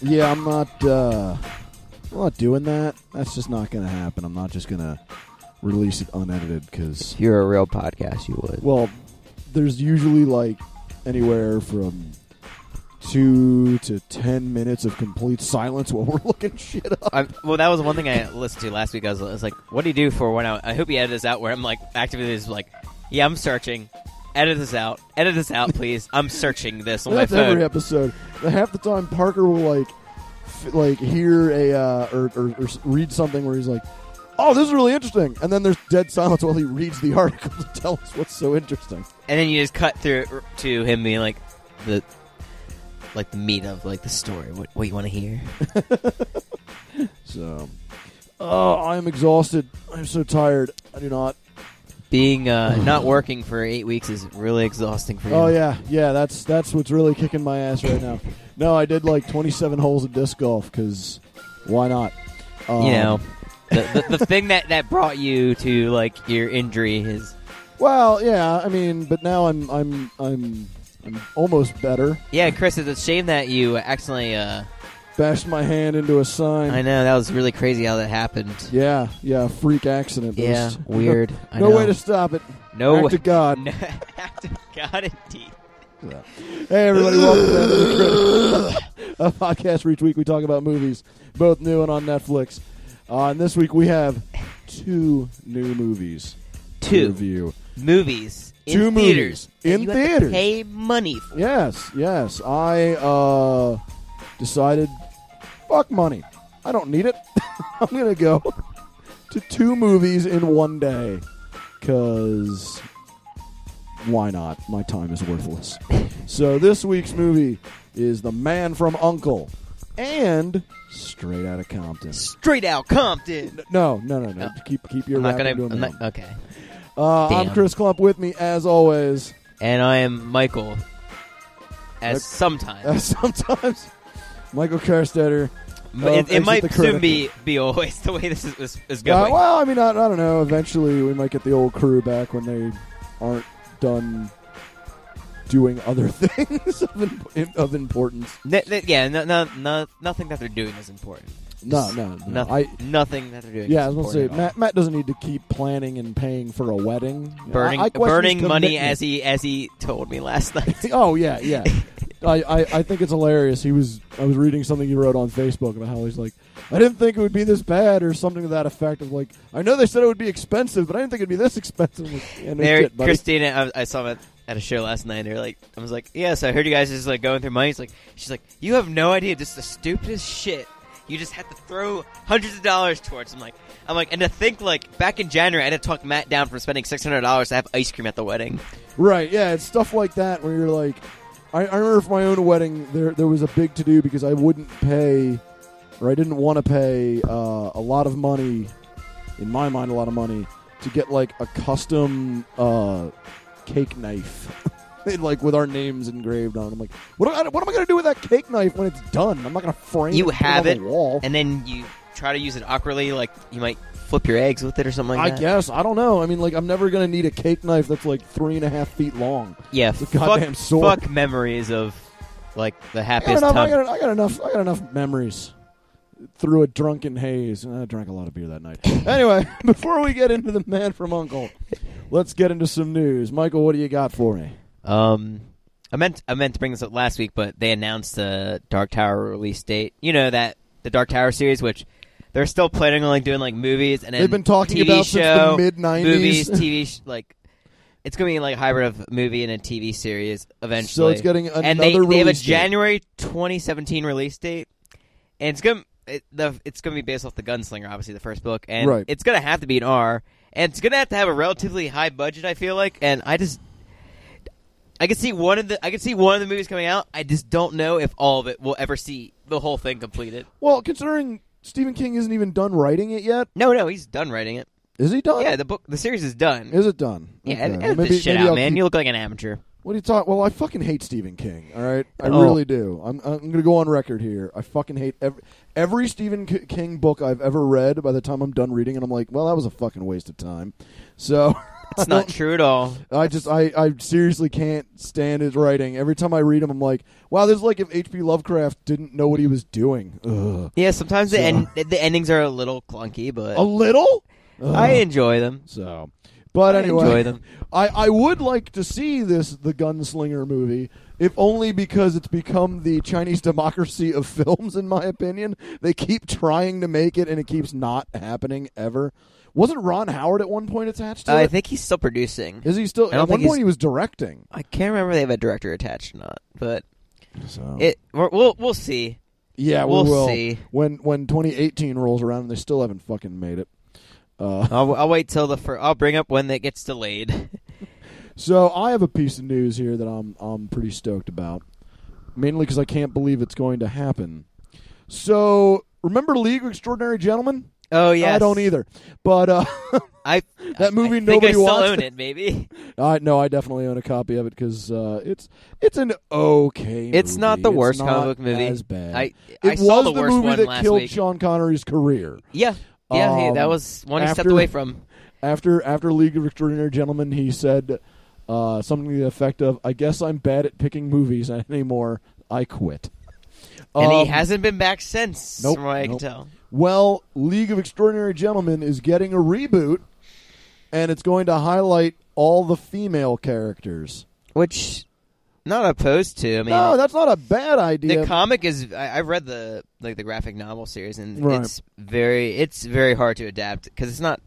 Yeah, I'm not. Uh, I'm not doing that. That's just not going to happen. I'm not just going to release it unedited because, If you're a real podcast, you would. well, there's usually like anywhere from two to ten minutes of complete silence while we're looking shit up. I'm, well, that was one thing I listened to last week. I was, I was like, "What do you do for when I?" I hope you edit this out. Where I'm like, actively is like, "Yeah, I'm searching. Edit this out. Edit this out, please. I'm searching this on my phone." every episode. Half the time, Parker will like, f- like hear a uh, or, or, or read something where he's like, "Oh, this is really interesting," and then there's dead silence while he reads the article to tell us what's so interesting. and then you just cut through to him being like the like the meat of like the story. What, what you want to hear? So, oh, I'm exhausted. I'm so tired. I do not. Being uh, not working for eight weeks is really exhausting for you. Oh yeah, yeah. That's that's what's really kicking my ass right now. No, I did like 27 holes of disc golf because why not? Um, you know, the, the the thing that that brought you to like your injury is Well, yeah. I mean, but now I'm I'm I'm almost better. yeah, Chris. It's a shame that you accidentally. Uh, Bashed my hand into a sign. I know that was really crazy how that happened. Yeah, yeah. Freak accident. Yeah, was- weird. I no know. way to stop it. no Act to God. No, act to God, indeed. Hey, everybody, welcome to the a podcast where each week we talk about movies, both new and on Netflix. Uh, and this week we have two new movies Two review. movies in Two theaters movies in that you have to theaters. pay money. For. Yes, yes. I uh, decided, fuck money. I don't need it. I'm gonna go to two movies in one day, cause why not? My time is worthless. so this week's movie is The Man from U.N.C.L.E. and Straight Outta Compton. Straight out Compton. No, no, no, no. No. Keep keep your I'm not gonna. I'm not, okay. Uh, I'm Damn. Chris Klump. With me, as always, And I am Michael. As sometimes uh, sometimes Michael. M- of it, Exit it might soon Critic. be be always the way this is is, is Uh, going. well, I mean, I, I don't know. Eventually, we might get the old crew back when they aren't done doing other things of, of importance. N- n- yeah, no, no, no, nothing that they're doing is important. No, no, no. Nothing, I, nothing that they're doing. yeah, I was going to say, important at all. Matt, Matt doesn't need to keep planning and paying for a wedding. burning I, I burning money as he as he told me last night. oh yeah, yeah. I, I, I think it's hilarious. He was I was reading something he wrote on Facebook about how he's like, I didn't think it would be this bad or something to that effect. Of like, I know they said it would be expensive, but I didn't think it'd be this expensive. Like, there, shit. Christina, I, I saw him at, a show last night. They're like, I was like, yes, I heard you guys just like going through money. She's like, she's like, you have no idea, just the stupidest shit. You just have to throw hundreds of dollars towards. I'm like, I'm like, and to think like back in January, I had to talk Matt down from spending six hundred dollars to have ice cream at the wedding. Right, yeah, it's stuff like that where you're like, I, I remember for my own wedding, there there was a big to do because I wouldn't pay, or I didn't want to pay uh, a lot of money, in my mind, a lot of money to get like a custom uh, cake knife, like with our names engraved on. I'm like, what, am I- what am I going to do with that cake knife when it's done? I'm not going to frame You it, put have on it, the wall. and then you try to use it awkwardly, like you might flip your eggs with it or something like I that. I guess I don't know. I mean, like I'm never going to need a cake knife that's like three and a half feet long. Yeah, It's a fuck, goddamn sword. fuck memories of like the I got, happiest enough, I, got, I got enough. I got enough memories through a drunken haze. I drank a lot of beer that night. anyway, before we get into the man from U.N.C.L.E., let's get into some news. Michael, what do you got for me? Um, I meant I meant to bring this up last week, but they announced the Dark Tower release date. You know that the Dark Tower series, which they're still planning on like doing like movies and They've been talking TV about show, since the mid '90s. movies, TV, sh- like it's gonna be like a hybrid of movie and a TV series eventually. So it's getting another and they, they have a date. January 2017 release date, and it's gonna it, the it's gonna be based off the Gunslinger, obviously the first book, and Right. it's gonna have to be an R, and it's gonna have to have a relatively high budget. I feel like, and I just I can see one of the I can see one of the movies coming out. I just don't know if all of it will ever see the whole thing completed. Well, considering Stephen King isn't even done writing it yet, No, no, he's done writing it. is he done? Yeah, the book, the series is done. Is it done? yeah, Okay. edit, Well, edit maybe, this shit out, I'll man. keep- You look like an amateur. What are you talking? Well, I fucking hate Stephen King. All right, I Oh. really do. I'm I'm going to go on record here. I fucking hate every every Stephen King book I've ever read. By the time I'm done reading, and I'm like, well, that was a fucking waste of time. So It's not true at all. I just I I seriously can't stand his writing. Every time I read him, I'm like, wow, this is like if H.P. Lovecraft didn't know what he was doing. Ugh. Yeah, sometimes the end, the endings are a little clunky, but A little. Ugh. I enjoy them. so. But I anyway, enjoy them. I, I would like to see this the Gunslinger movie, if only because it's become the Chinese democracy of films. In my opinion, they keep trying to make it, and it keeps not happening ever. Wasn't Ron Howard at one point attached to I it? I think he's still producing. Is he still? At one he's- point, he was directing. I can't remember if they have a director attached or not, but So it we're, we'll we'll see. yeah, we we'll will. see. when when 2018 rolls around and they still haven't fucking made it. Uh, I'll, I'll wait till the fir- I'll bring up when that gets delayed. So I have a piece of news here that I'm I'm pretty stoked about, mainly because I can't believe it's going to happen. So remember League of Extraordinary Gentlemen? Oh yeah, I don't either, but uh, I That movie I think nobody I still watched. own it. Maybe I no, I definitely own a copy of it because uh, it's it's an okay. it's not the worst not comic book movie. As bad. I it I was the, the movie that killed week. Sean Connery's career. Yeah, yeah. hey, Um, that was one he stepped after- away from. After after League of Extraordinary Gentlemen, he said uh, something to the effect of, "I guess I'm bad at picking movies anymore. I quit." And he Um, hasn't been back since, nope, from what I nope. can tell. Well, League of Extraordinary Gentlemen is getting a reboot, and it's going to highlight all the female characters. Which, not opposed to. I mean, no, that's not a bad idea. the comic is. I, I've read the like the graphic novel series, and Right. it's very it's very hard to adapt because it's not.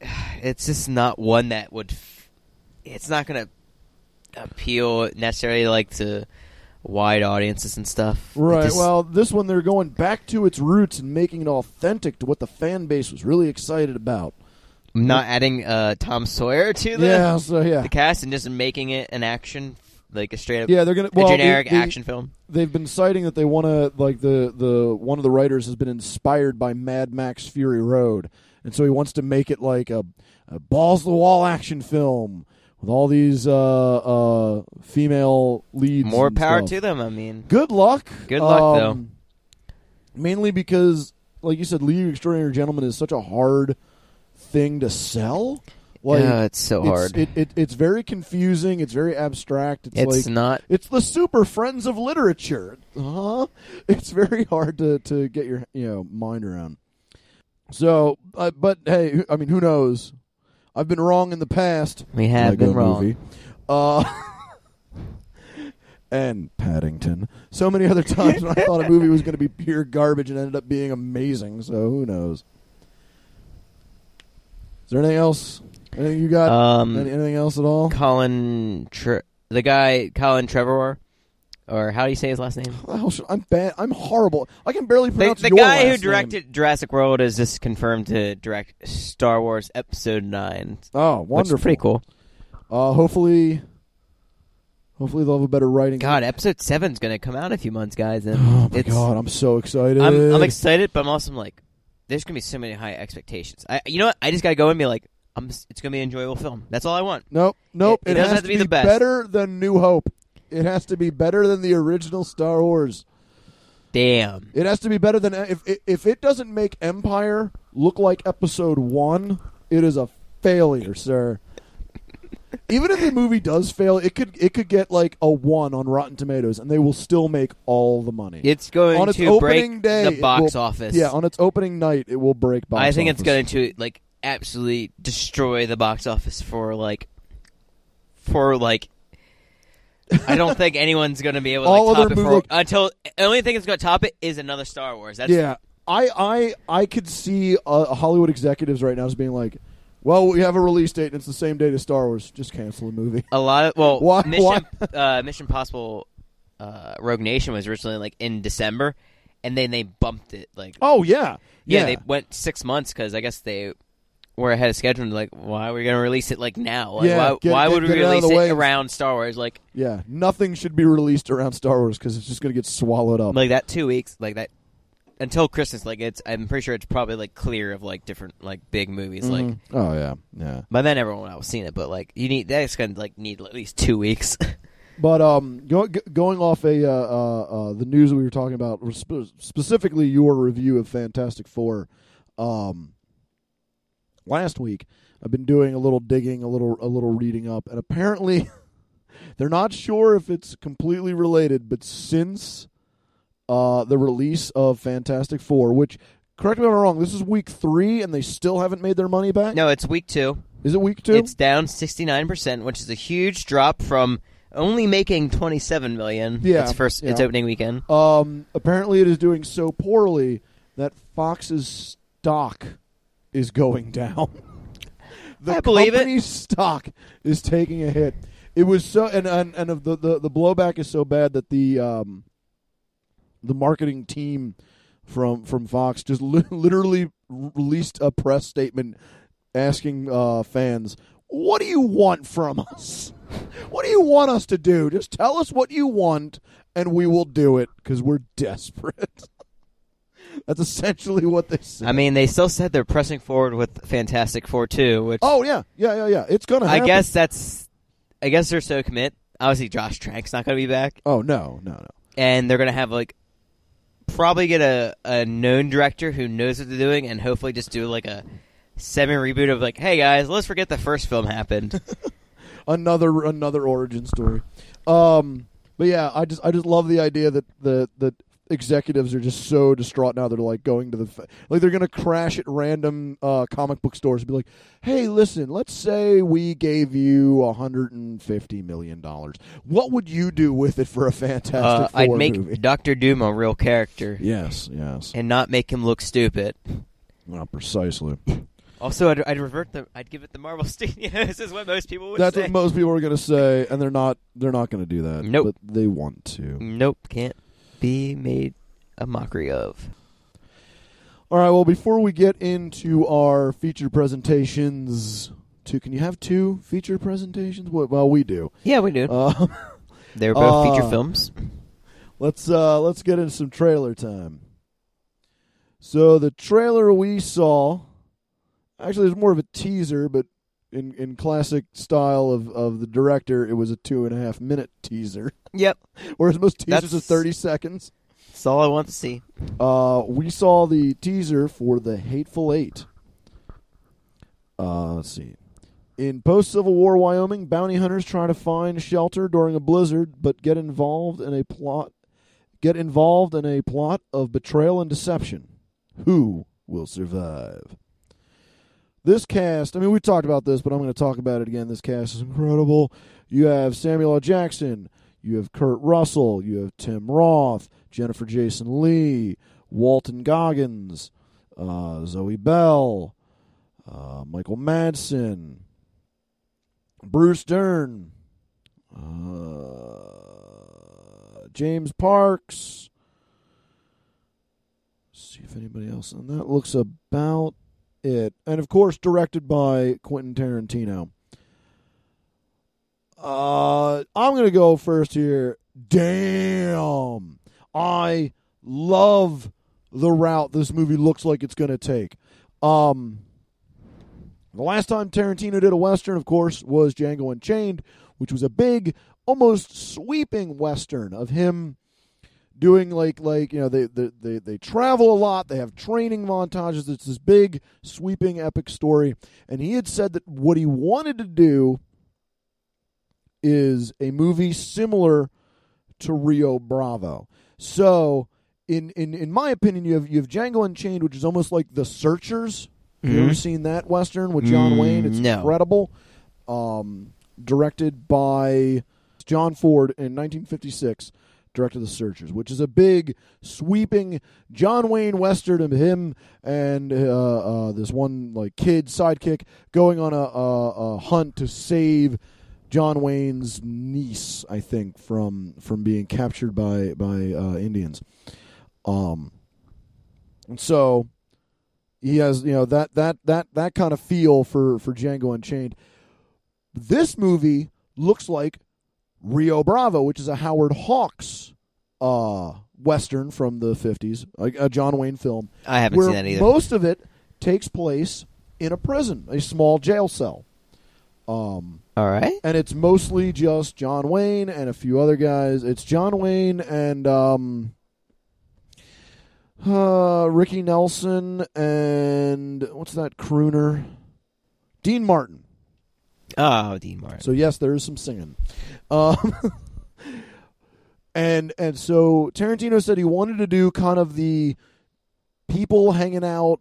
It's just not one that would. F- it's not going to appeal necessarily like to wide audiences and stuff. Right. just- well, this one they're going back to its roots and making it authentic to what the fan base was really excited about. not adding uh, Tom Sawyer to the yeah. So yeah. the cast and just making it an action, like a straight up Yeah, they're gonna a well, generic they- they- action film. they've been citing that they want to like the the one of the writers has been inspired by Mad Max Fury Road, and so he wants to make it like a, a balls to the wall action film with all these uh, uh, female leads. More power stuff. to them. I mean, Good luck. Good luck, Um, Mainly because, like you said, League Extraordinary Gentlemen is such a hard thing to sell. Like yeah, it's so it's, hard. It, it, it's very confusing. It's very abstract. It's, it's like not. it's the super friends of literature. Huh? It's very hard to, to get your you know mind around. So, uh, but hey, I mean, who knows? I've been wrong in the past. We have Lego been wrong. Movie. Uh, and Paddington. So many other times when I thought a movie was going to be pure garbage and ended up being amazing. So who knows? Is there anything else? Anything you got? Um, anything else at all? Colin, Tre- the guy Colin Trevor, or how do you say his last name? What the hell should- I'm bad. I'm horrible. I can barely pronounce The, the guy who directed Jurassic World is just confirmed to direct Star Wars Episode Nine. Name. Oh, Which wonderful! is pretty cool. Uh, hopefully, hopefully they'll have a better writing. God, Episode Seven's gonna come out in a few months, guys, and Oh my god, I'm so excited. I'm, I'm excited, but I'm also like, there's gonna be so many high expectations. I, you know what? I just gotta go and be like, I'm. It's gonna be an enjoyable film. That's all I want. Nope, nope. It- It, it doesn't has have to be the best. better than New Hope. It has to be better than the original Star Wars. Damn. It has to be better than if if it doesn't make Empire look like Episode One, it is a failure, sir. Even if the movie does fail, it could it could get like a one on Rotten Tomatoes, and they will still make all the money. It's going On its to opening break day, the box will- office. yeah, on its opening night, it will break box. I think it's going to like absolutely destroy the box office for like for like. I don't think anyone's going to be able to All like, other top it for until the only thing that's going to top it is another Star Wars. That's yeah, I I I could see uh, Hollywood executives right now as being like, "Well, we have a release date, and it's the same date as Star Wars. Just cancel the movie." a lot of well, Why- Mission Uh, Mission Possible, uh, Rogue Nation was originally like in December, and then they bumped it like Oh yeah, yeah, they went six months because I guess they were ahead of schedule. and Like, why are we going to release it like now? Like, Yeah, why, get- why get- would we get it release it way. around Star Wars? Like, yeah. Nothing should be released around Star Wars because it's just going to get swallowed up. like that two weeks, like that until Christmas, like it's I'm pretty sure it's probably like clear of like different like big movies. Like Mhm. oh yeah, yeah. by then everyone else seen it, but like you need that's gonna like need at least two weeks. But um, go, going off a uh, uh, uh, the news we were talking about, spe- specifically your review of Fantastic Four, um, last week I've been doing a little digging, a little a little reading up, and apparently they're not sure if it's completely related, but since uh, the release of Fantastic Four, which correct me if I'm wrong, this is week three, and they still haven't made their money back. no, it's week two. Is it week two? It's down sixty nine percent, which is a huge drop from only making twenty seven million. Yeah, its first its opening weekend. Um, apparently, it is doing so poorly that Fox's stock is going down. the I believe it. company's stock is taking a hit. It was so, and and, and the, the the blowback is so bad that the um, the marketing team from from Fox just li- literally released a press statement asking uh, fans, "What do you want from us? What do you want us to do? Just tell us what you want, and we will do it because we're desperate." That's essentially what they said. I mean, they still said they're pressing forward with Fantastic Four too. which oh yeah, yeah, yeah, yeah. It's gonna. I guess that's I guess they're so commit. Obviously, Josh Trank's not going to be back, Oh no, no, no. and they're going to have like probably get a a known director who knows what they're doing, and hopefully just do like a semi reboot of like, hey guys, let's forget the first film happened. another another origin story. Um, but yeah, I just I just love the idea that the that executives are just so distraught now. They're like going to the like they're gonna crash at random uh, comic book stores and be like, "Hey, listen, let's say we gave you a hundred and fifty million dollars. What would you do with it for a uh, Fantastic I'd make? Doctor Doom a real character Yes, yes, and not make him look stupid. well, precisely. Also, I'd, I'd revert the. I'd give it the Marvel Studios. is what most people would say. That's say. what most people are gonna say, and they're not. They're not gonna do that. Nope. But they want to. nope, can't be made a mockery of. All right. Well, before we get into our feature presentations, two. Can you have two feature presentations? Well, well we do. Yeah, we do. Uh, They're both uh, feature films. let's uh, let's get into some trailer time. So the trailer we saw, actually, it's more of a teaser, but in in classic style of of the director, it was a two and a half minute teaser. Yep, Whereas most teasers That's- are thirty seconds. that's all I want to see. Uh, we saw the teaser for the Hateful Eight. Uh, let's see. In post Civil War Wyoming, bounty hunters try to find shelter during a blizzard, but get involved in a plot. Get involved in a plot of betrayal and deception. Who will survive? This cast, I mean, we talked about this, but I'm going to talk about it again. This cast is incredible. You have Samuel L. Jackson, you have Kurt Russell, you have Tim Roth, Jennifer Jason Lee, Walton Goggins, uh, Zoe Bell, uh, Michael Madsen, Bruce Dern, uh, James Parks. see if anybody else. And that looks about it. And of course, directed by Quentin Tarantino. Uh, I'm gonna go first here. Damn, I love the route this movie looks like it's gonna take. Um, the last time Tarantino did a western, of course, was Django Unchained, which was a big, almost sweeping western of him doing like like you know they they they, they travel a lot. They have training montages. It's this big, sweeping, epic story. And he had said that what he wanted to do is a movie similar to Rio Bravo. So, in in in my opinion, you have you have Django Unchained, which is almost like The Searchers. Have You ever Mhm. seen that western with John Mm, Wayne? It's no. incredible. Um, directed by John Ford in 1956. Directed The Searchers, which is a big, sweeping John Wayne western of him and uh, uh, this one like kid sidekick going on a, a, a hunt to save John Wayne's niece, I think, from from being captured by by uh, Indians. Um, and so he has you know that that that that kind of feel for for Django Unchained. This movie looks like Rio Bravo, which is a Howard Hawks uh, western from the fifties, like a John Wayne film. I haven't seen that either. Most of it takes place in a prison, a small jail cell. Um, All right. and it's mostly just John Wayne and a few other guys. It's John Wayne and um, uh, Ricky Nelson and what's that crooner? Dean Martin. Oh, Dean Martin. So yes, there is some singing. Um, and and so Tarantino said he wanted to do kind of the people hanging out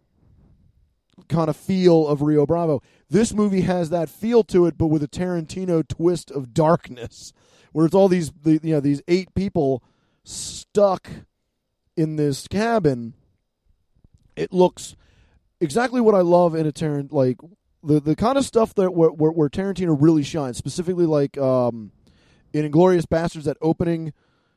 kind of feel of Rio Bravo. This movie has that feel to it, but with a Tarantino twist of darkness, where it's all these the, you know these eight people stuck in this cabin. It looks exactly what I love in a Tarant like the the kind of stuff that where, where, where Tarantino really shines, specifically like um, in Inglourious Basterds, that opening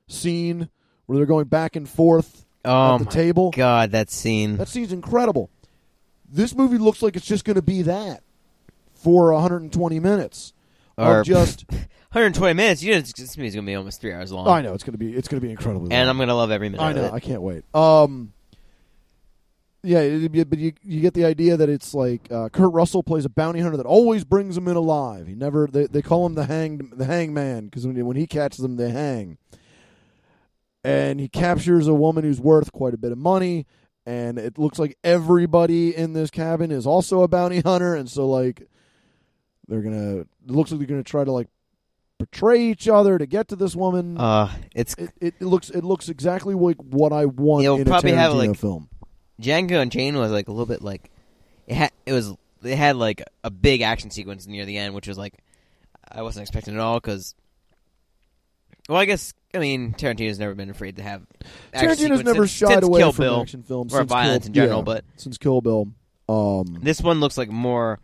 scene where they're going back and forth oh at the table. God, that scene. That scene's incredible. This movie looks like it's just going to be that for 120 minutes Or- of just. 120 minutes. You know, this this movie's gonna be almost three hours long. I know it's going to be it's going to be incredible, and. I'm gonna love every minute. I know. I can't wait. Um, yeah, but you you get the idea that it's like uh, Kurt Russell plays a bounty hunter that always brings them in alive. He never they, they call him the hanged the hangman because when, when he catches them they hang. And he captures a woman who's worth quite a bit of money, and it looks like everybody in this cabin is also a bounty hunter, and so like they're gonna it looks like they're gonna try to like portray each other to get to this woman. Uh, it's it, it, it looks it looks exactly like what I want It'll in probably a Tarantino have, like, film. Django Unchained was like a little bit like it had. It was it had like a big action sequence near the end, which was like I wasn't expecting at all because. Well, I guess I mean Tarantino's never been afraid to have. action Tarantino's never since, shied since away Kill from Bill, action films or since violence Kill, in general, yeah, but since Kill Bill. Um, this one looks like more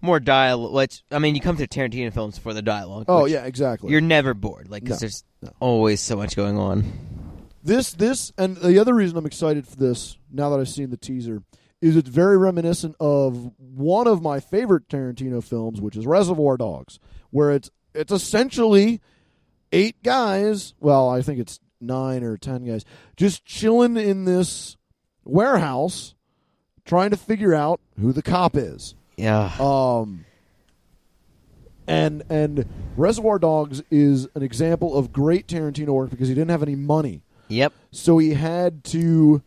more dialogue. Which I mean, you come to Tarantino films for the dialogue. oh yeah, exactly. you're never bored, like because No, there's no. always so much going on. This this and the other reason I'm excited for this now that I've seen the teaser is it's very reminiscent of one of my favorite Tarantino films, which is Reservoir Dogs, where it's it's essentially eight guys. Well, I think it's nine or ten guys just chilling in this warehouse, trying to figure out who the cop is. Yeah, Um, and and Reservoir Dogs is an example of great Tarantino work because he didn't have any money, yep. so he had to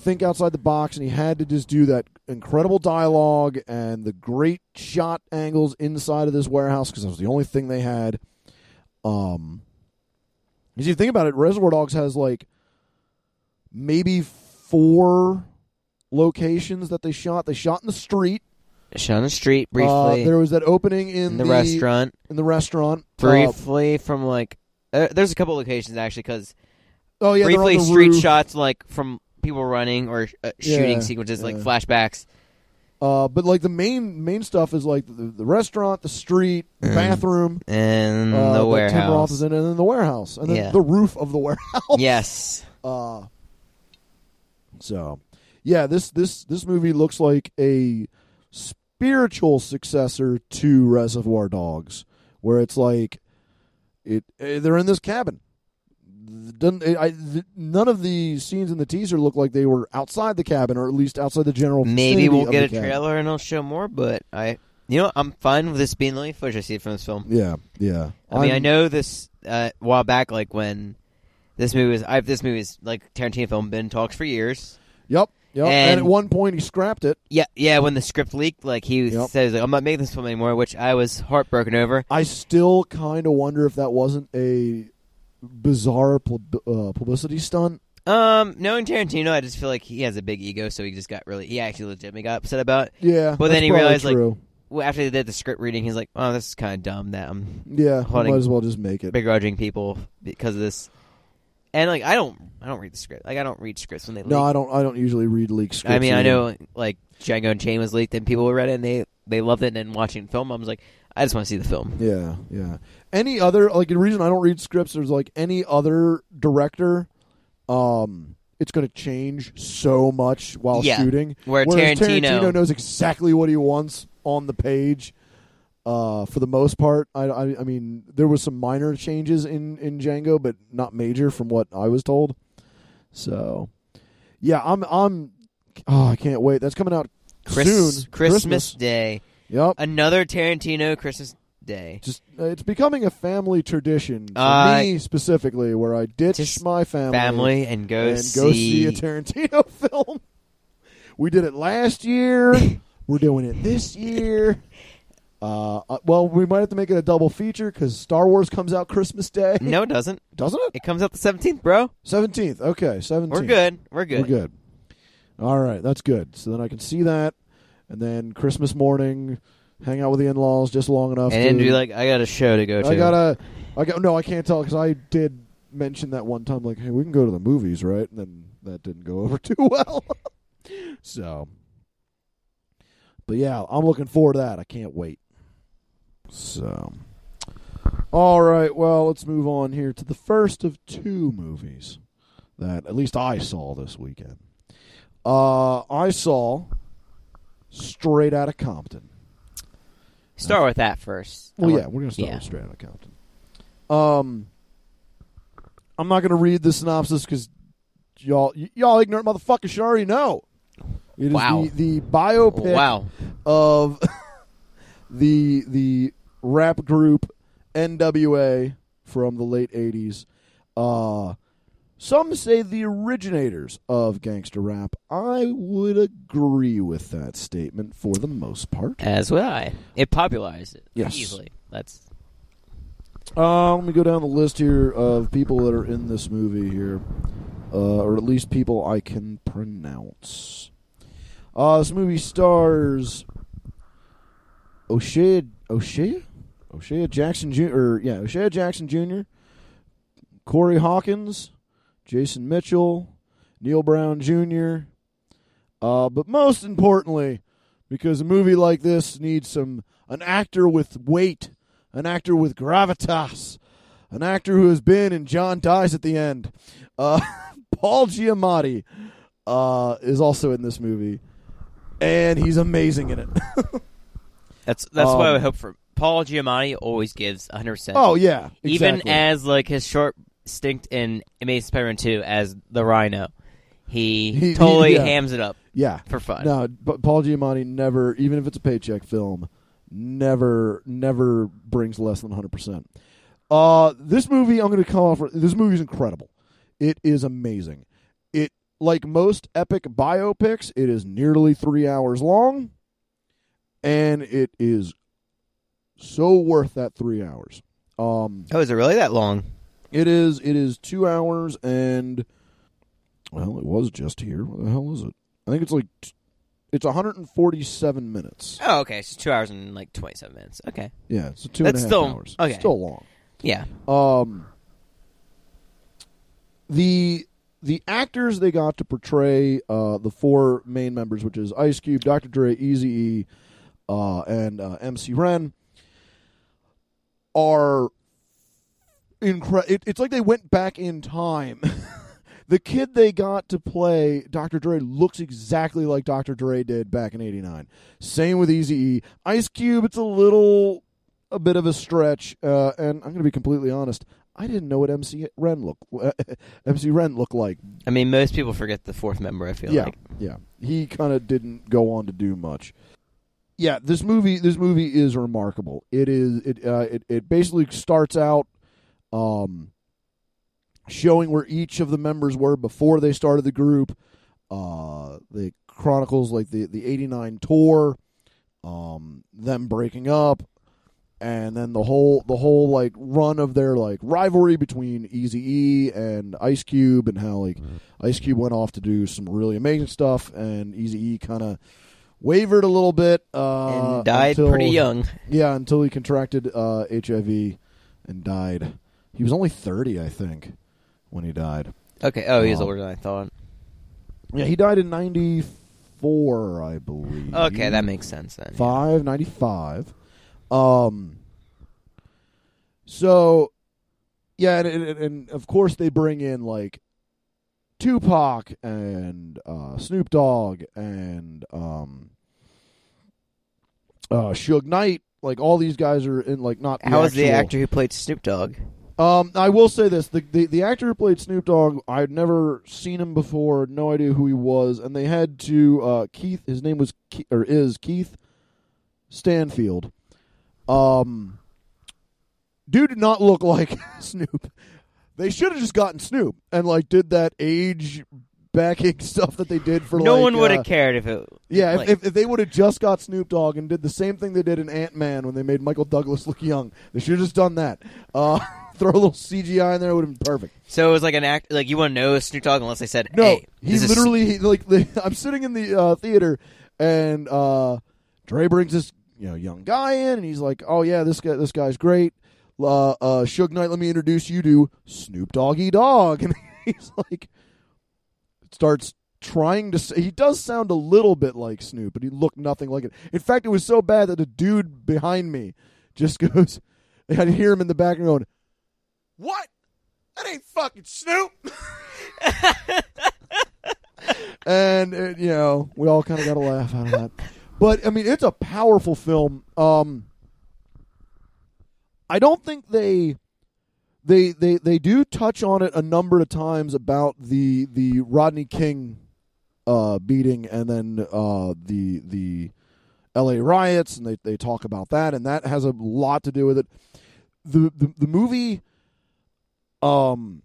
think outside the box, and he had to just do that incredible dialogue and the great shot angles inside of this warehouse because that was the only thing they had. Um, as you think about it, Reservoir Dogs has like maybe four locations that they shot. They shot in the street. Shot in the street Uh, briefly there was that opening in, in the, restaurant. In the restaurant, Uh, briefly from like uh, there's a couple locations actually because oh yeah, briefly the street roof. shots like from people running or uh, shooting Yeah, sequences like flashbacks Uh, but like the main main stuff is like the, the restaurant, the street, the Mm. bathroom, and uh, the that Tim Roth warehouse. is in, and then the warehouse, and then Yeah. the roof of the warehouse. yes, Uh, so, yeah, this this this movie looks like a spiritual successor to Reservoir Dogs, where it's like it eh, they're in this cabin. Doesn't, I, th- none of the scenes in the teaser look like they were outside the cabin, or at least outside the general. maybe we'll get a cabin. trailer and it'll show more. But I, you know, I'm fine with this being the only footage I see from this film. Yeah, yeah. I mean, I know this uh, a while back, like when this movie was. I've this movie's like Tarantino film been talks for years. Yep, yep. And, And- at one point, he scrapped it. Yeah, yeah. When the script leaked, like he Yep. says, like, "I'm not making this film anymore," which I was heartbroken over. I still kind of wonder if that wasn't a bizarre pub- uh, publicity stunt. Um, knowing Tarantino, I just feel like he has a big ego, so he just got really, he actually legitimately got upset about. It. Yeah, But that's then he realized, like, true. Well, after they did the script reading, he's like, "Oh, this is kind of dumb that I'm yeah, might as well just make it. begrudging people because of this." And like, I don't, I don't read the script. Like, I don't read scripts when they leak. No, I don't. I don't usually read leak scripts. I mean, I know like Django Unchained was leaked, and people read it and they they loved it. And then watching film, I was like, I just want to see the film. Yeah, yeah. Any other like the reason I don't read scripts is like any other director, um, it's going to change so much while Yeah. shooting. Where Whereas Tarantino, knows exactly what he wants on the page. Uh, for the most part, I, I, I mean, there was some minor changes in in Django, but not major from what I was told. So, yeah, I'm I'm. Oh, I can't wait. That's coming out Chris- soon. Christmas, Day. Yep. Another Tarantino Christmas Day. Just uh, it's becoming a family tradition for Uh, me specifically, where I ditch my family, Family and go and see. go see a Tarantino film. We did it last year. We're doing it this year. Uh, uh, well, we might have to make it a double feature because Star Wars comes out Christmas Day. no, it doesn't. doesn't it? It comes out the seventeenth, bro. Seventeenth. Okay, seventeenth. We're good. We're good. We're good. All right, that's good. So then I can see that, and then Christmas morning, hang out with the in-laws just long enough. And to, be like, I got a show to go to. I gotta, I got no, I can't tell because I did mention that one time, like, hey, we can go to the movies, right? And then that didn't go over too well. so, but yeah, I'm looking forward to that. I can't wait. So, all right, well, let's move on here to the first of two movies that at least I saw this weekend. Uh, I saw Straight out of Compton. Start with that first. Well, yeah, we're gonna start yeah. with Straight Outta Compton. Um, I'm not gonna read the synopsis because y'all, y- y'all ignorant motherfuckers should already know. It is Wow. the, the biopic Wow. of the the rap group NWA from the late '80s. Uh, some say the originators of gangster rap. I would agree with that statement for the most part. As would I. It popularized it. Yes. Easily. That's Uh, let me go down the list here of people that are in this movie here, uh, or at least people I can pronounce. Uh, this movie stars O'Shea, O'Shea, O'Shea Jackson Jr. Or, yeah, O'Shea Jackson Jr., Corey Hawkins, Jason Mitchell, Neil Brown Jr. Uh, but most importantly, because a movie like this needs some an actor with weight an actor with gravitas, an actor who has been and John Dies at the End. Uh, Paul Giamatti uh, is also in this movie, and he's amazing in it. that's that's what I Um, hope for. Paul Giamatti always gives 100. percent oh yeah, even as like his short stint in Amazing Spider-Man 2 as the Rhino, he, He- he- totally yeah. hams it up yeah. for fun. No, but Paul Giamatti never, even if it's a paycheck film, never, never brings less than 100%. Uh, this movie, I'm going to come off. This movie is incredible. It is amazing. It, like most epic biopics, it is nearly three hours long, and it is so worth that three hours. Um, Oh, is it really that long? It is. It is two hours and well, it was just here. What the hell is it? I think it's like t- it's 147 minutes. Oh, okay. So two hours and like 27 minutes. Okay. Yeah, it's two and a half still- hours. okay. Still long. Yeah. Um, the the actors they got to portray uh, the four main members, which is Ice Cube, Dr. Dre, Easy E, uh, and uh, MC Ren, are incredible. It, it's like they went back in time. the kid they got to play Dr. Dre looks exactly like Dr. Dre did back in '89. Same with Easy E, Ice Cube. It's a little a bit of a stretch, uh, and I'm going to be completely honest. I didn't know what MC Ren look MC Ren looked like. I mean, most people forget the fourth member, I feel Yeah, like. yeah. He kind of didn't go on to do much. Yeah, this movie this movie is remarkable. It is it uh, it it basically starts out um showing where each of the members were before they started the group. Uh the chronicles like the the 89 tour, um them breaking up and then the whole the whole like run of their like rivalry between Easy E and Ice Cube and how like Ice Cube went off to do some really amazing stuff and Easy E kind of wavered a little bit uh, and died until- pretty young. Yeah, until he contracted uh, HIV and died. He was only thirty, I think, when he died. Okay. Oh, he's Uh, older than I thought. Yeah, he died in ninety four, I believe. Okay, that makes sense then. five ninety five. Um. So, yeah, and, and, and of course they bring in like Tupac and uh, Snoop Dogg and um, uh, Suge Knight Like all these guys are in like not. How was the actor who played Snoop Dogg? Um, I will say this: the, the the actor who played Snoop Dogg, I'd never seen him before, no idea who he was, and they had to uh, Keith. His name was Ke- or is Keith Stanfield. Um, dude did not look like Snoop. They should have just gotten Snoop and like did that age backing stuff that they did for no like, one would uh, have cared if it. Yeah, like- if, if, they would have just got Snoop Dogg and did the same thing they did in Ant Man when they made Michael Douglas look young, they should have just done that. Uh, throw a little CGI in there it would have been perfect. So it was like an act. Like you wouldn't know Snoop Dogg unless they said, No, "Hey, he literally he, like I'm sitting in the uh, theater and uh, Dre brings this you know young guy in and he's like, oh yeah, this guy this guy's great. Uh, uh, Suge Knight, let me introduce you to Snoop Doggy Dogg, and he's like starts trying to say he does sound a little bit like Snoop, but he looked nothing like it. In fact, it was so bad that the dude behind me just goes. I could hear him in the background going, "What? That ain't fucking Snoop." and uh, you know, we all kind of got a laugh out of that. But I mean, it's a powerful film. Um, I don't think they. They, they they do touch on it a number of times about the the Rodney King uh, beating and then uh, the the L.A. riots and they, they talk about that and that has a lot to do with it. The the, the movie um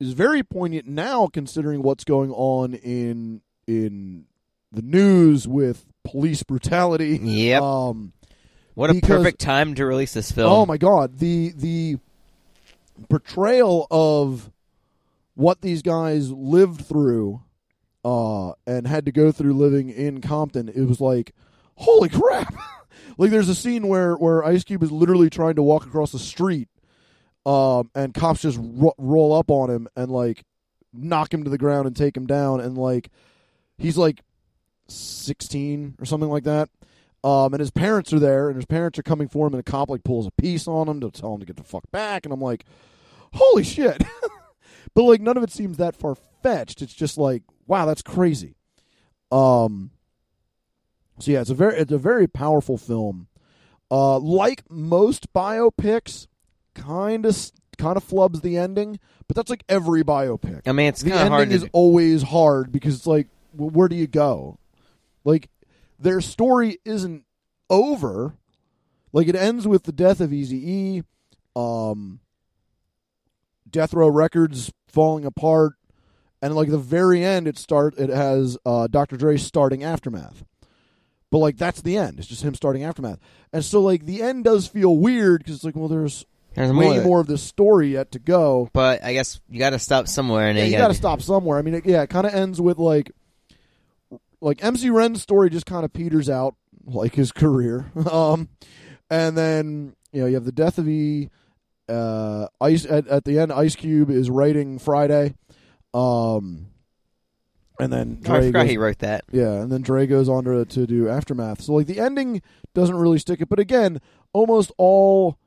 is very poignant now considering what's going on in in the news with police brutality. Yep. Um what a because- perfect time to release this film. Oh my god, the the portrayal of what these guys lived through uh and had to go through living in Compton, it was like holy crap. like there's a scene where where Ice Cube is literally trying to walk across the street um and cops just ro- roll up on him and like knock him to the ground and take him down and like he's like 16 or something like that um, and his parents are there, and his parents are coming for him, and a cop like pulls a piece on him to tell him to get the fuck back, and I'm like, holy shit! but like none of it seems that far fetched. It's just like, wow, that's crazy. Um. So yeah, it's a very it's a very powerful film. Uh, like most biopics, kind of kind of flubs the ending, but that's like every biopic I mean, it's the ending is always hard because it's like, well, where do you go? Like, their story isn't over. Like, it ends with the death of Easy E, um, Death Row Records falling apart, and like the very end, it start it has uh, Dr. Dre starting Aftermath. But like that's the end. It's just him starting Aftermath, and so like the end does feel weird because it's like, well, there's There's way more. more of this story yet to go. But I guess you got to stop somewhere, and Yeah, you got to stop somewhere. I mean, it, yeah, it kind of ends with like, like MC Ren's story just kind of peters out, like his career. um, and then you know you have the death of E. Uh, Ice at, at the end, Ice Cube is writing Friday. Um, and then Oh, I Dre forgot goes- he wrote that. yeah, and then Dre goes on to to do Aftermath. So like the ending doesn't really stick it, but again, almost all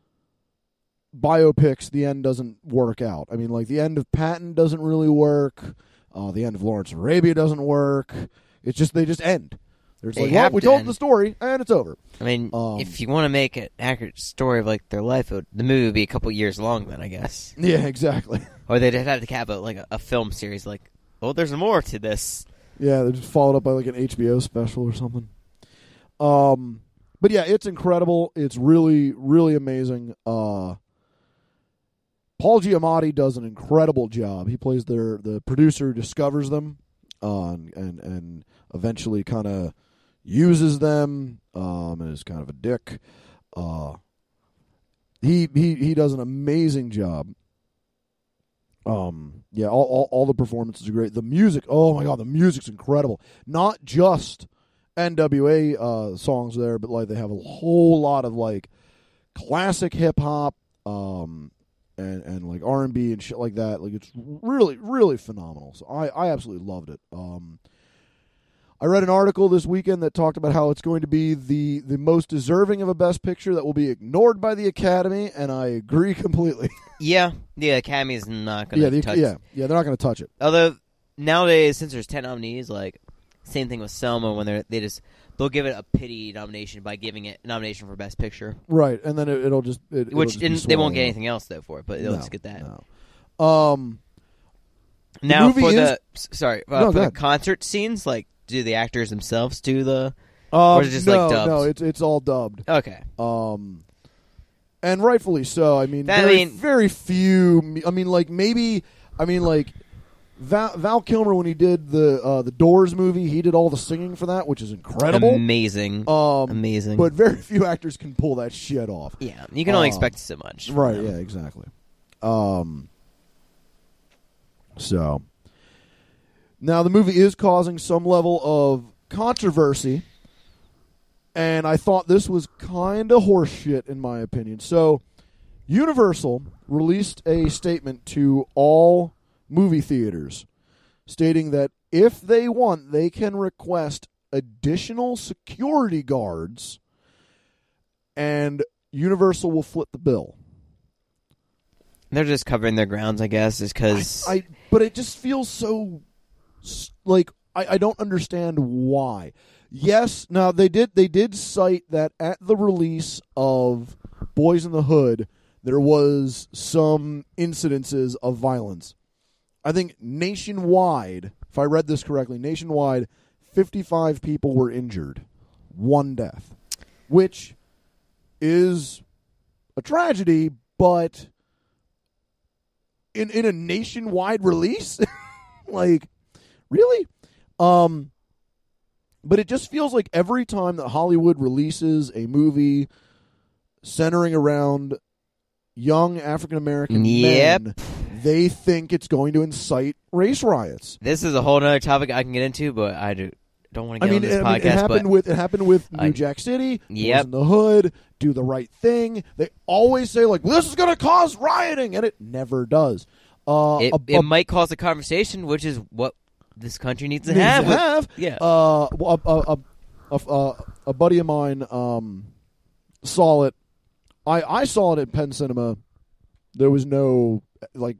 biopics the end doesn't work out. I mean, like the end of Patton doesn't really work. Uh, the end of Lawrence of Arabia doesn't work. It's just they just end. There's They like, well, we to told end. the story and it's over. I mean, Um, if you want to make an accurate story of like their life, would, the movie would be a couple years long. Then I guess, Yeah, exactly. or they'd have to have a, like a, a film series. Like, oh, there's more to this. Yeah, they just followed up by like an HBO special or something. Um, but yeah, it's incredible. It's really, really amazing. Uh, Paul Giamatti does an incredible job. He plays their the producer who discovers them, uh, and and, and eventually kind of uses them, um, and is kind of a dick. Uh, he he he does an amazing job. Um, yeah, all, all all the performances are great. The music, oh my god, the music's incredible. Not just NWA uh, songs there, but like they have a whole lot of like classic hip hop, um, and and like R and B and shit like that. Like it's really really phenomenal. So I I absolutely loved it. Um, I read an article this weekend that talked about how it's going to be the the most deserving of a best picture that will be ignored by the Academy, and I agree completely. Yeah, the Academy is not going yeah, to the, touch. yeah, yeah, they're not going to touch it. Although nowadays, since there's ten nominees, like same thing with Selma when they they just they'll give it a pity nomination by giving it a nomination for best picture, right, and then it, it'll just it, which just they won't get anything else though for it, but they'll No, just get that. no. Um, Now movie for is- the sorry uh, No, for the concert scenes, like do the actors themselves do the? um, is it just, no, like, dubs? no, it's it's all dubbed. Okay, Um, and rightfully so. I mean, That- I very, mean- very few. I mean, like maybe. I mean, like Val, Val Kilmer when he did the uh, the Doors movie, he did all the singing for that, which is incredible. amazing, um, amazing. but very few actors can pull that shit off. yeah, you can only um, expect so much, Right? them. Yeah. Exactly. Um. So now the movie is causing some level of controversy, and I thought this was kind of horseshit in my opinion. So Universal released a statement to all movie theaters stating that if they want, they can request additional security guards, and Universal will foot the bill. They're just covering their grounds, I guess, is because I, I but it just feels so like I, I don't understand why. Yes, now they did they did cite that at the release of Boyz n the Hood there was some incidences of violence. I think nationwide, if I read this correctly, nationwide 55 people were injured, one death, which is a tragedy, but in in a nationwide release like really um but it just feels like every time that hollywood releases a movie centering around young african american Yep. men they think it's going to incite race riots this is a whole other topic I can get into, but I do, don't want to I mean, on this I mean, it happened with it happened with New Jack City. Yep. in the Hood, do the right thing. They always say like, "This is going to cause rioting," and it never does. Uh, it, a- it might cause a conversation, which is what this country needs to needs have. to have. yeah. Uh, a, a, a, a, a buddy of mine um, saw it. I I saw it at Penn Cinema. There was no like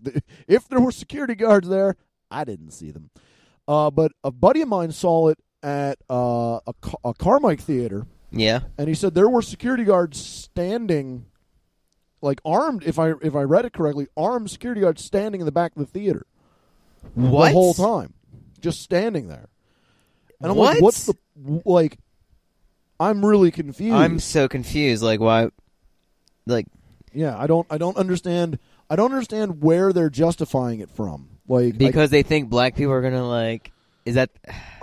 if there were security guards there, I didn't see them. Uh, but a buddy of mine saw it at uh, a, a Carmike theater, yeah. and he said there were security guards standing, like armed. If I if I read it correctly, armed security guards standing in the back of the theater What? the whole time, just standing there. And I'm What? like, what's the like? I'm really confused. I'm so confused. Like, why? Like, yeah, I don't I don't understand. I don't understand where they're justifying it from. Like I- because they think black people are gonna like. Is that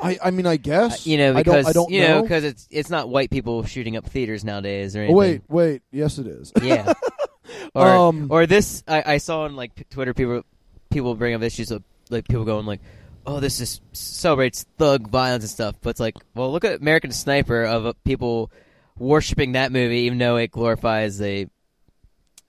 I, I, mean I guess you know I don't because I don't you know because it's it's not white people shooting up theaters nowadays or anything. oh, wait wait yes it is. Yeah. or Um, or this I, I saw on like Twitter people people bring up issues of like people going like oh this is celebrates thug violence and stuff but it's like well look at American Sniper of uh, people worshiping that movie even though it glorifies a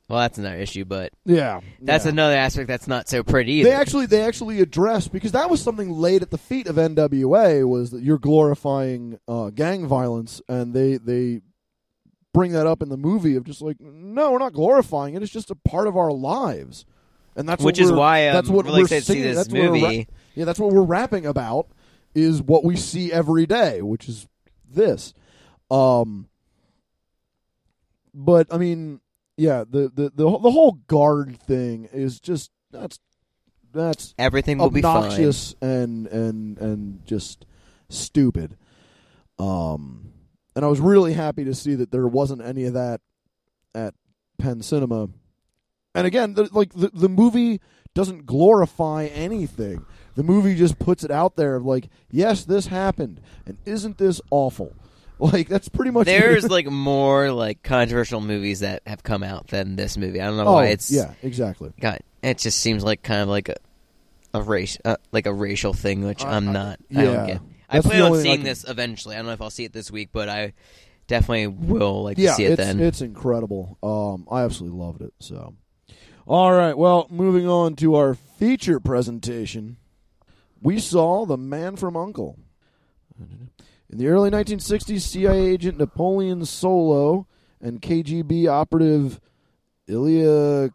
well that's another issue but yeah, that's yeah. another aspect that's not so pretty either. They actually they actually addressed because that was something laid at the feet of NWA was that you're glorifying uh, gang violence and they they bring that up in the movie of just like no we're not glorifying it it's just a part of our lives and that's which what is why I'm that's what really we're excited to see this that's what we're movie. Yeah that's what we're rapping about is what we see every day which is this um but I mean yeah the the the, the whole guard thing is just that's that's Everything will be fine. obnoxious and and and just stupid. Um, and I was really happy to see that there wasn't any of that at Penn Cinema. And again, the, like the the movie doesn't glorify anything. The movie just puts it out there of like, yes, this happened, and isn't this awful? Like that's pretty much There's like more like controversial movies that have come out than this movie. I don't know oh why it's yeah, exactly. God, it just seems like kind of like a a race, uh, like a racial thing, which I- I'm I- not. yeah. I don't get. I That's the plan on I seeing this eventually. I don't know if I'll see it this week, but I definitely will like yeah, to see it it's, then. it's incredible. Um, I absolutely loved it. So, all right. Well, moving on to our feature presentation, we saw the Man from U.N.C.L.E. In the early 1960s, CIA agent Napoleon Solo and KGB operative Ilya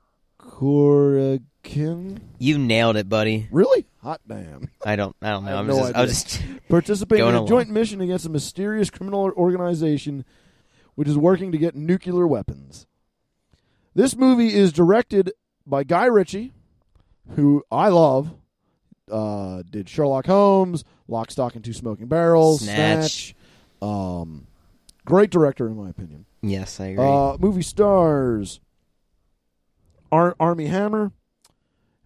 King. You nailed it, buddy. Really? Hot damn. I don't. I don't know. I I'm no just. I was just. Participating in a along. joint mission against a mysterious criminal organization which is working to get nuclear weapons. This movie is directed by Guy Ritchie, who I love. Uh, did Sherlock Holmes, Lock, Stock, and Two Smoking Barrels, Snatch. Um, great director, in my opinion. Yes, I agree. Uh, movie stars Ar- Armie Hammer,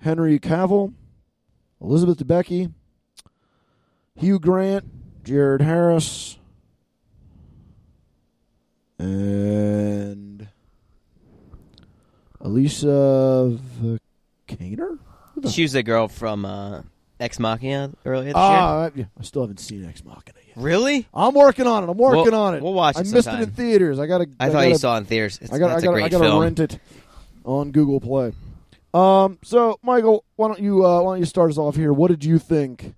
Henry Cavill, Elizabeth Debicki, Hugh Grant, Jared Harris, and Alicia Vikander. She was the girl from uh, Ex Machina earlier this year. Ah, yeah, I still haven't seen Ex Machina yet. Really? I'm working on it. I'm working We'll- on it. we'll watch it I missed it sometime. in theaters. I gotta. I, thought gotta, you saw it in theaters. It's, I got. that's I got. a great I got to film. rent it on Google Play. Um. So, Michael, why don't you? Uh, why don't you start us off here? What did you think?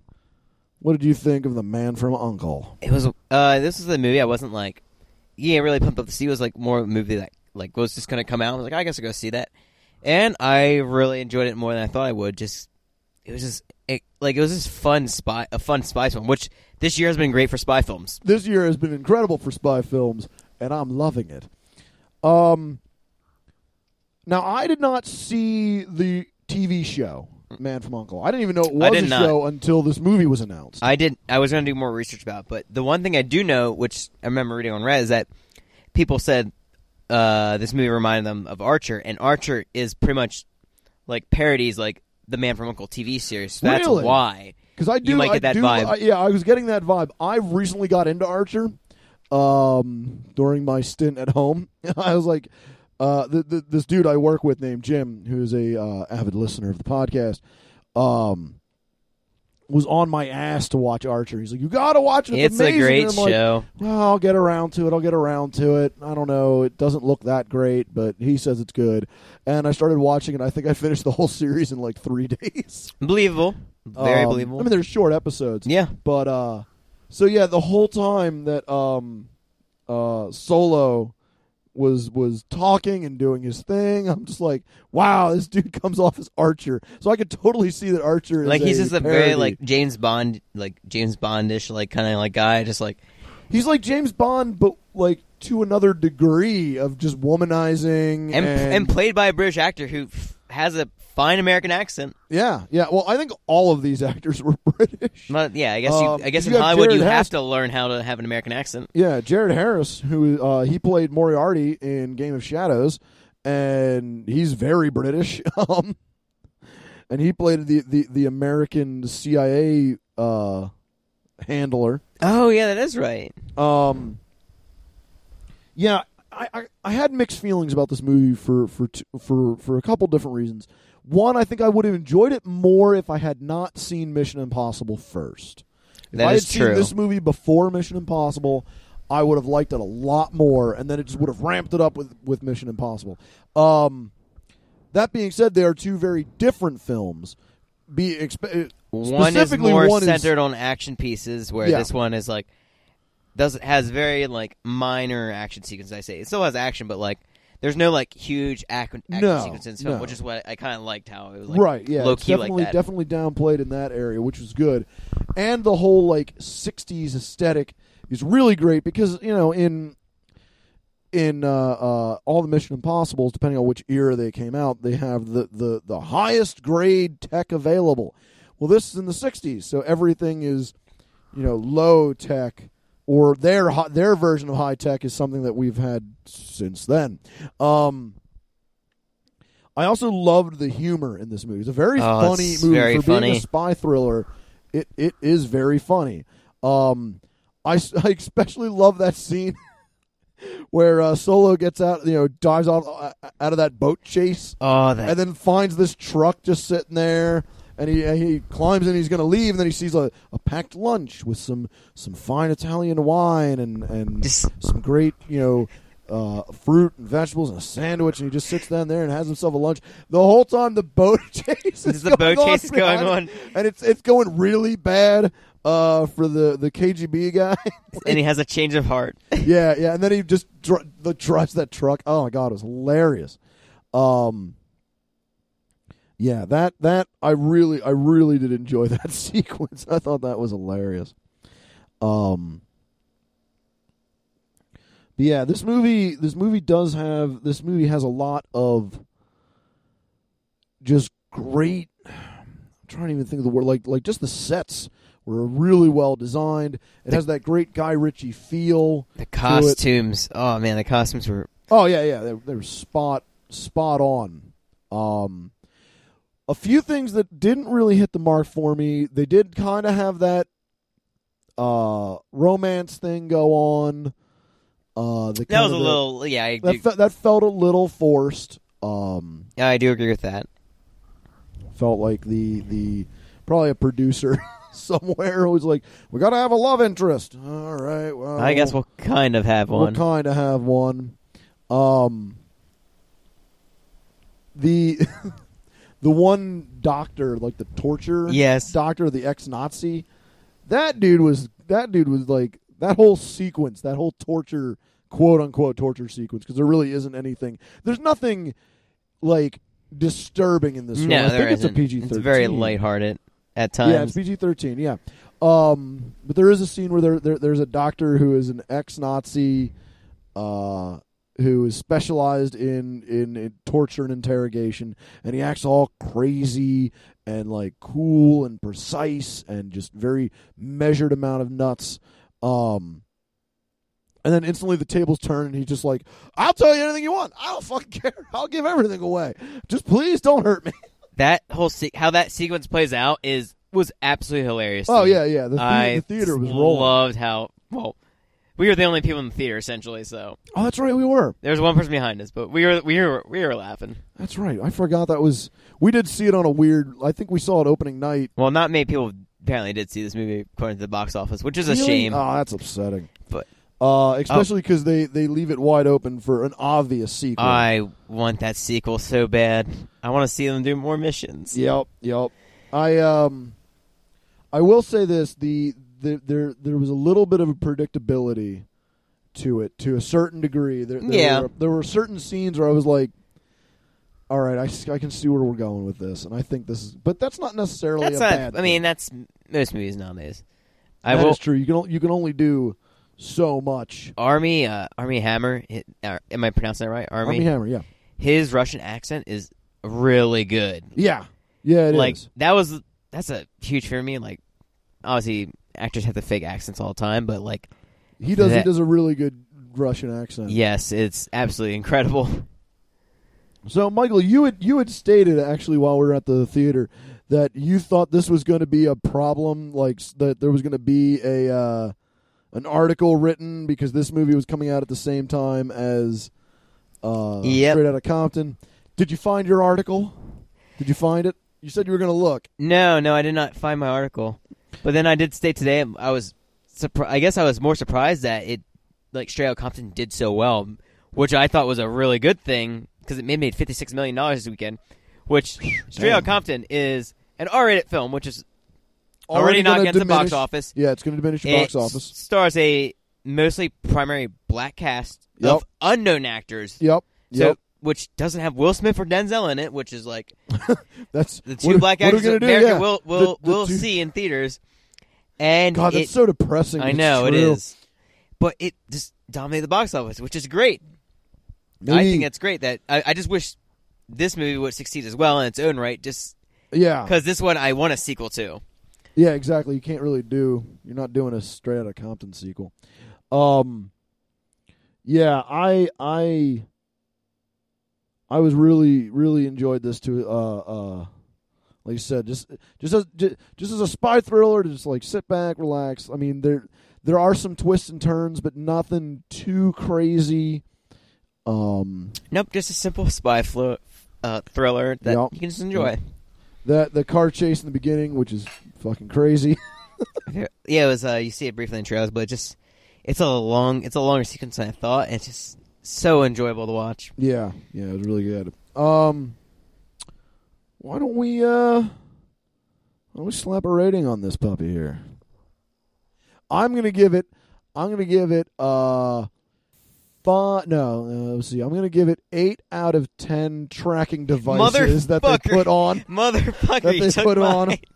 What did you think of the Man from U.N.C.L.E? It was. Uh, this was the movie I wasn't like, yeah, really pumped up to see. It was like more of a movie that like was just gonna come out. I was like, I guess I'll go see that, and I really enjoyed it more than I thought I would. Just it was just it, like it was just fun spy, a fun spy film, which this year has been great for spy films. This year has been incredible for spy films, and I'm loving it. Um. Now, I did not see the TV show Man from U.N.C.L.E. I didn't even know it was a not. show until this movie was announced. I did. I was gonna do more research about, it, but the one thing I do know, which I remember reading on Reddit, is that people said uh, this movie reminded them of Archer, and Archer is pretty much like parodies like the Man from U.N.C.L.E TV series. So that's Really? why. Because I do, might I get that do- vibe. I- yeah, I was getting that vibe. I recently got into Archer um, during my stint at home. I was like, uh, th th this dude I work with named Jim, who's a uh, avid listener of the podcast, um, was on my ass to watch Archer. He's like, "You got to watch it. It's, It's a great like, show. well, I'll get around to it. I'll get around to it. I don't know. It doesn't look that great, but he says it's good. And I started watching it. I think I finished the whole series in like three days. Believable, very Um, believable. I mean, they're short episodes. yeah, But uh so yeah, the whole time that um uh Solo was was talking and doing his thing, I'm just like, wow, this dude comes off as Archer. So I could totally see that Archer is like he's a just a parody. very like James Bond, like James Bondish, like kind of like guy, just like he's like James Bond but like to another degree of just womanizing and and, and played by a British actor who f- has a fine American accent. yeah, yeah. Well, I think all of these actors were British. But yeah, I guess Um, you, I guess in Hollywood Jared you Harris- have to learn how to have an American accent. Yeah, Jared Harris, who uh, he played Moriarty in Game of Shadows, and he's very British. um, and he played the the, the American CIA uh, handler. Oh yeah, that is right. Um, yeah, I, I, I had mixed feelings about this movie for for for for a couple different reasons. One, I think I would have enjoyed it more if I had not seen Mission Impossible first. If That I had is seen true. this movie before Mission Impossible, I would have liked it a lot more, and then it just would have ramped it up with with Mission Impossible. Um, that being said, they are two very different films. Be expe- One is specifically more one is- centered on action pieces, where Yeah. this one is like does has very like minor action sequences. I say it still has action, but like there's no like huge ac- action No, sequences in this film, no. which is what I kind of liked how it was like right, yeah, low key like definitely that. definitely downplayed in that area, which was good, and the whole like '60s aesthetic is really great because you know in in uh, uh, all the Mission Impossibles, depending on which era they came out, they have the, the the highest grade tech available. Well, this is in the '60s, so everything is you know low tech. Or their their version of high tech is something that we've had since then. Um, I also loved the humor in this movie. It's a very Oh, funny movie very for being a spy thriller. It it is very funny. Um, I, I especially love that scene where uh, Solo gets out, you know, dives out uh, out of that boat chase, oh, that and then finds this truck just sitting there. And he he climbs in. He's going to leave, and then he sees a, a packed lunch with some some fine Italian wine and and some great you know uh, fruit and vegetables and a sandwich, and he just sits down there and has himself a lunch. The whole time the boat chase is the boat going chase is going on. and it's it's going really bad uh, for the the KGB guy. and he has a change of heart. yeah, yeah, and then he just dr- the drives that truck. Oh my god, it was hilarious. Um, yeah, that that I really I really did enjoy that sequence. I thought that was hilarious. Um but yeah, this movie this movie does have this movie has a lot of just great I'm trying to even think of the word like like just the sets were really well designed. It has that great Guy Ritchie feel. The costumes. Oh man, the costumes were Oh yeah, yeah, they, they were spot spot on. Um a few things that didn't really hit the mark for me. They did kind of have that uh, romance thing go on. Uh, the that was a little yeah. I that, fe- that felt a little forced. Um, yeah, I do agree with that. felt like the the probably a producer somewhere was like, "We got to have a love interest." All right, well, I guess we'll kind of have one. we'll kind of have one. Um, the the one doctor, like the torture Yes. doctor, the ex-Nazi, that dude was that dude was like that whole sequence, that whole torture, quote unquote torture sequence, because there really isn't anything. There's nothing like disturbing in this. film. no, I there think it's a isn't. PG It's thirteen. very lighthearted at times. Yeah, it's PG thirteen. Yeah, um, but there is a scene where there, there there's a doctor who is an ex-Nazi, uh, who is specialized in, in in torture and interrogation, and he acts all crazy and like cool and precise and just very measured amount of nuts. Um. And then instantly the tables turn, and he's just like, "I'll tell you anything you want. I don't fucking care. I'll give everything away. Just please don't hurt me." that whole se- how that sequence plays out is was absolutely hilarious. Oh yeah, yeah. The, the, I the theater was rolling. loved how well we were the only people in the theater essentially. So Oh, that's right. We were. there was one person behind us, but we were we were we were laughing. That's right. I forgot that was. We did see it on a weird. I think we saw it opening night. Well, not many people apparently did see this movie according to the box office, which is a shame. Oh, that's upsetting. But- uh, especially because they they leave it wide open for an obvious sequel. I want that sequel so bad. I want to see them do more missions. Yep. Yep. I um, I will say this: the, the there there was a little bit of a predictability to it to a certain degree. There, there Yeah. Were, there were certain scenes where I was like. "All right, I, I can see where we're going with this, and I think this is, but that's not necessarily That's a not. bad. I mean, that's most movies nowadays. I That will. is true. You can you can only do so much. Armie, uh, Armie Hammer. Uh, am I pronouncing that right? Armie. Armie Hammer, yeah, His Russian accent is really good. yeah, yeah. It is. like that was that's a huge fear of me. Like obviously actors have the fake accents all the time, but like he does. He does a really good Russian accent. yes, it's absolutely incredible. So, Michael, you had you had stated actually while we were at the theater that you thought this was going to be a problem, like that there was going to be a uh, an article written because this movie was coming out at the same time as uh, Yep. Straight Outta Compton. Did you find your article? Did you find it? You said you were going to look. No, no, I did not find my article. But then I did state today I was surpri- I guess I was more surprised that it like Straight Outta Compton did so well, which I thought was a really good thing because it made made 56 million dollars this weekend, which Straight Outta Damn. Compton is an R-rated film, which is already, not gonna the box office. Yeah, it's going to diminish the It box office. stars a mostly primary black cast Yep. of unknown actors. Yep. So, Yep. Which doesn't have Will Smith or Denzel in it, which is like That's the two black what we actors do? America Yeah. will will will two- see in theaters. And God, that's so depressing. I know it is, but it just dominated the box office, which is great. I think that's great that I, I just wish this movie would succeed as well in its own right, just yeah, because this one I want a sequel to. yeah, exactly. You can't really do. You're not doing a straight outta Compton sequel. Um, yeah, I I I was really really enjoyed this too. uh uh like you said just just as just, just as a spy thriller to just like sit back relax. I mean there there are some twists and turns but nothing too crazy. Um Nope, just a simple spy flo- uh, thriller that Yep. you can just enjoy. that the car chase in the beginning which is fucking crazy. Yeah, it was. Uh, you see it briefly in trailers, but it just it's a long, it's a longer sequence than I thought. And it's just so enjoyable to watch. Yeah, yeah, it was really good. Um, why don't we uh, why don't we slap a rating on this puppy here? I'm gonna give it. I'm gonna give it uh five. No, uh, let's see. I'm going to give it eight out of ten tracking devices that they put on. Motherfucker, That they put on.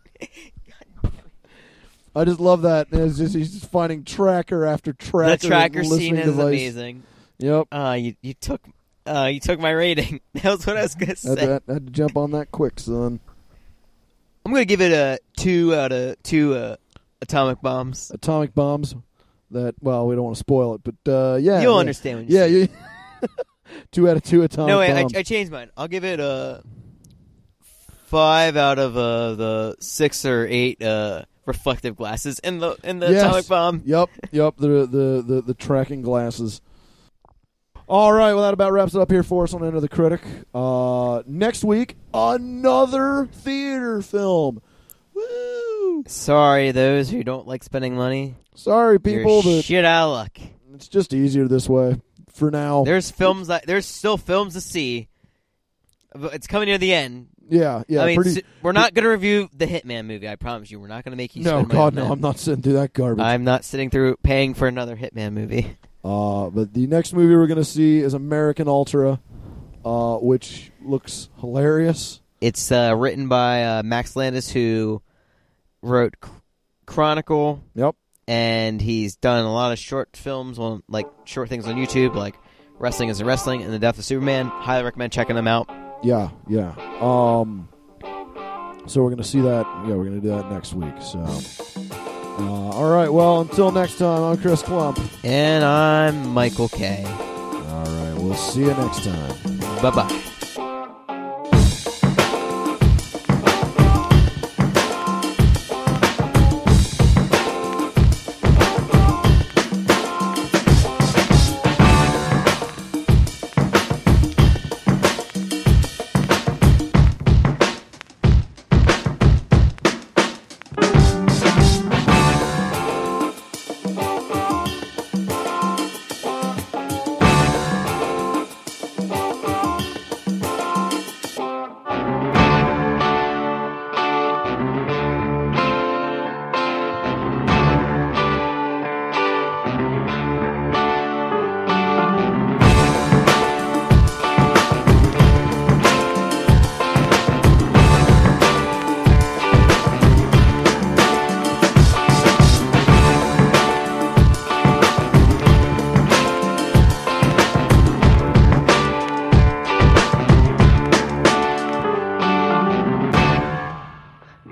I just love that. It's just he's just finding tracker after tracker. The tracker scene is device. amazing. Yep. Uh, you you took uh you took my rating. That was what I was gonna Had say. to, had to jump on that quick, son. I'm gonna give it a two out of two uh, atomic bombs. Atomic bombs. That well, we don't want to spoil it, but uh, yeah, You'll yeah. understand when you Yeah, it. two out of two atomic bombs. No, wait, I. I changed mine. I'll give it a five out of uh, the six or eight uh, reflective glasses in the in the Yes. atomic bomb. Yep, yep. The, the the the tracking glasses. All right, well that about wraps it up here for us on End of the Critic. Uh, next week, another theater film. Woo! Sorry, those who don't like spending money. Sorry, people, You're but shit out of luck. it's just easier this way for now. There's films that there's still films to see. But It's coming near the end. yeah, yeah. I mean, pretty. s- we're not going to review the Hitman movie. I promise you, we're not going to make you. no, spend money God, no. I'm not sitting through that garbage. I'm not sitting through paying for another Hitman movie. Uh, but the next movie we're going to see is American Ultra, uh, which looks hilarious. It's uh, written by uh, Max Landis, who wrote C- Chronicle, Yep. and he's done a lot of short films on like short things on YouTube, like Wrestling Isn't Wrestling and The Death of Superman. Highly recommend checking them out. Yeah, yeah. Um, so we're going to see that. Yeah, we're going to do that next week. So, uh, all right. Well, until next time, I'm Chris Klump. And I'm Michael K. All right. We'll see you next time. Bye bye.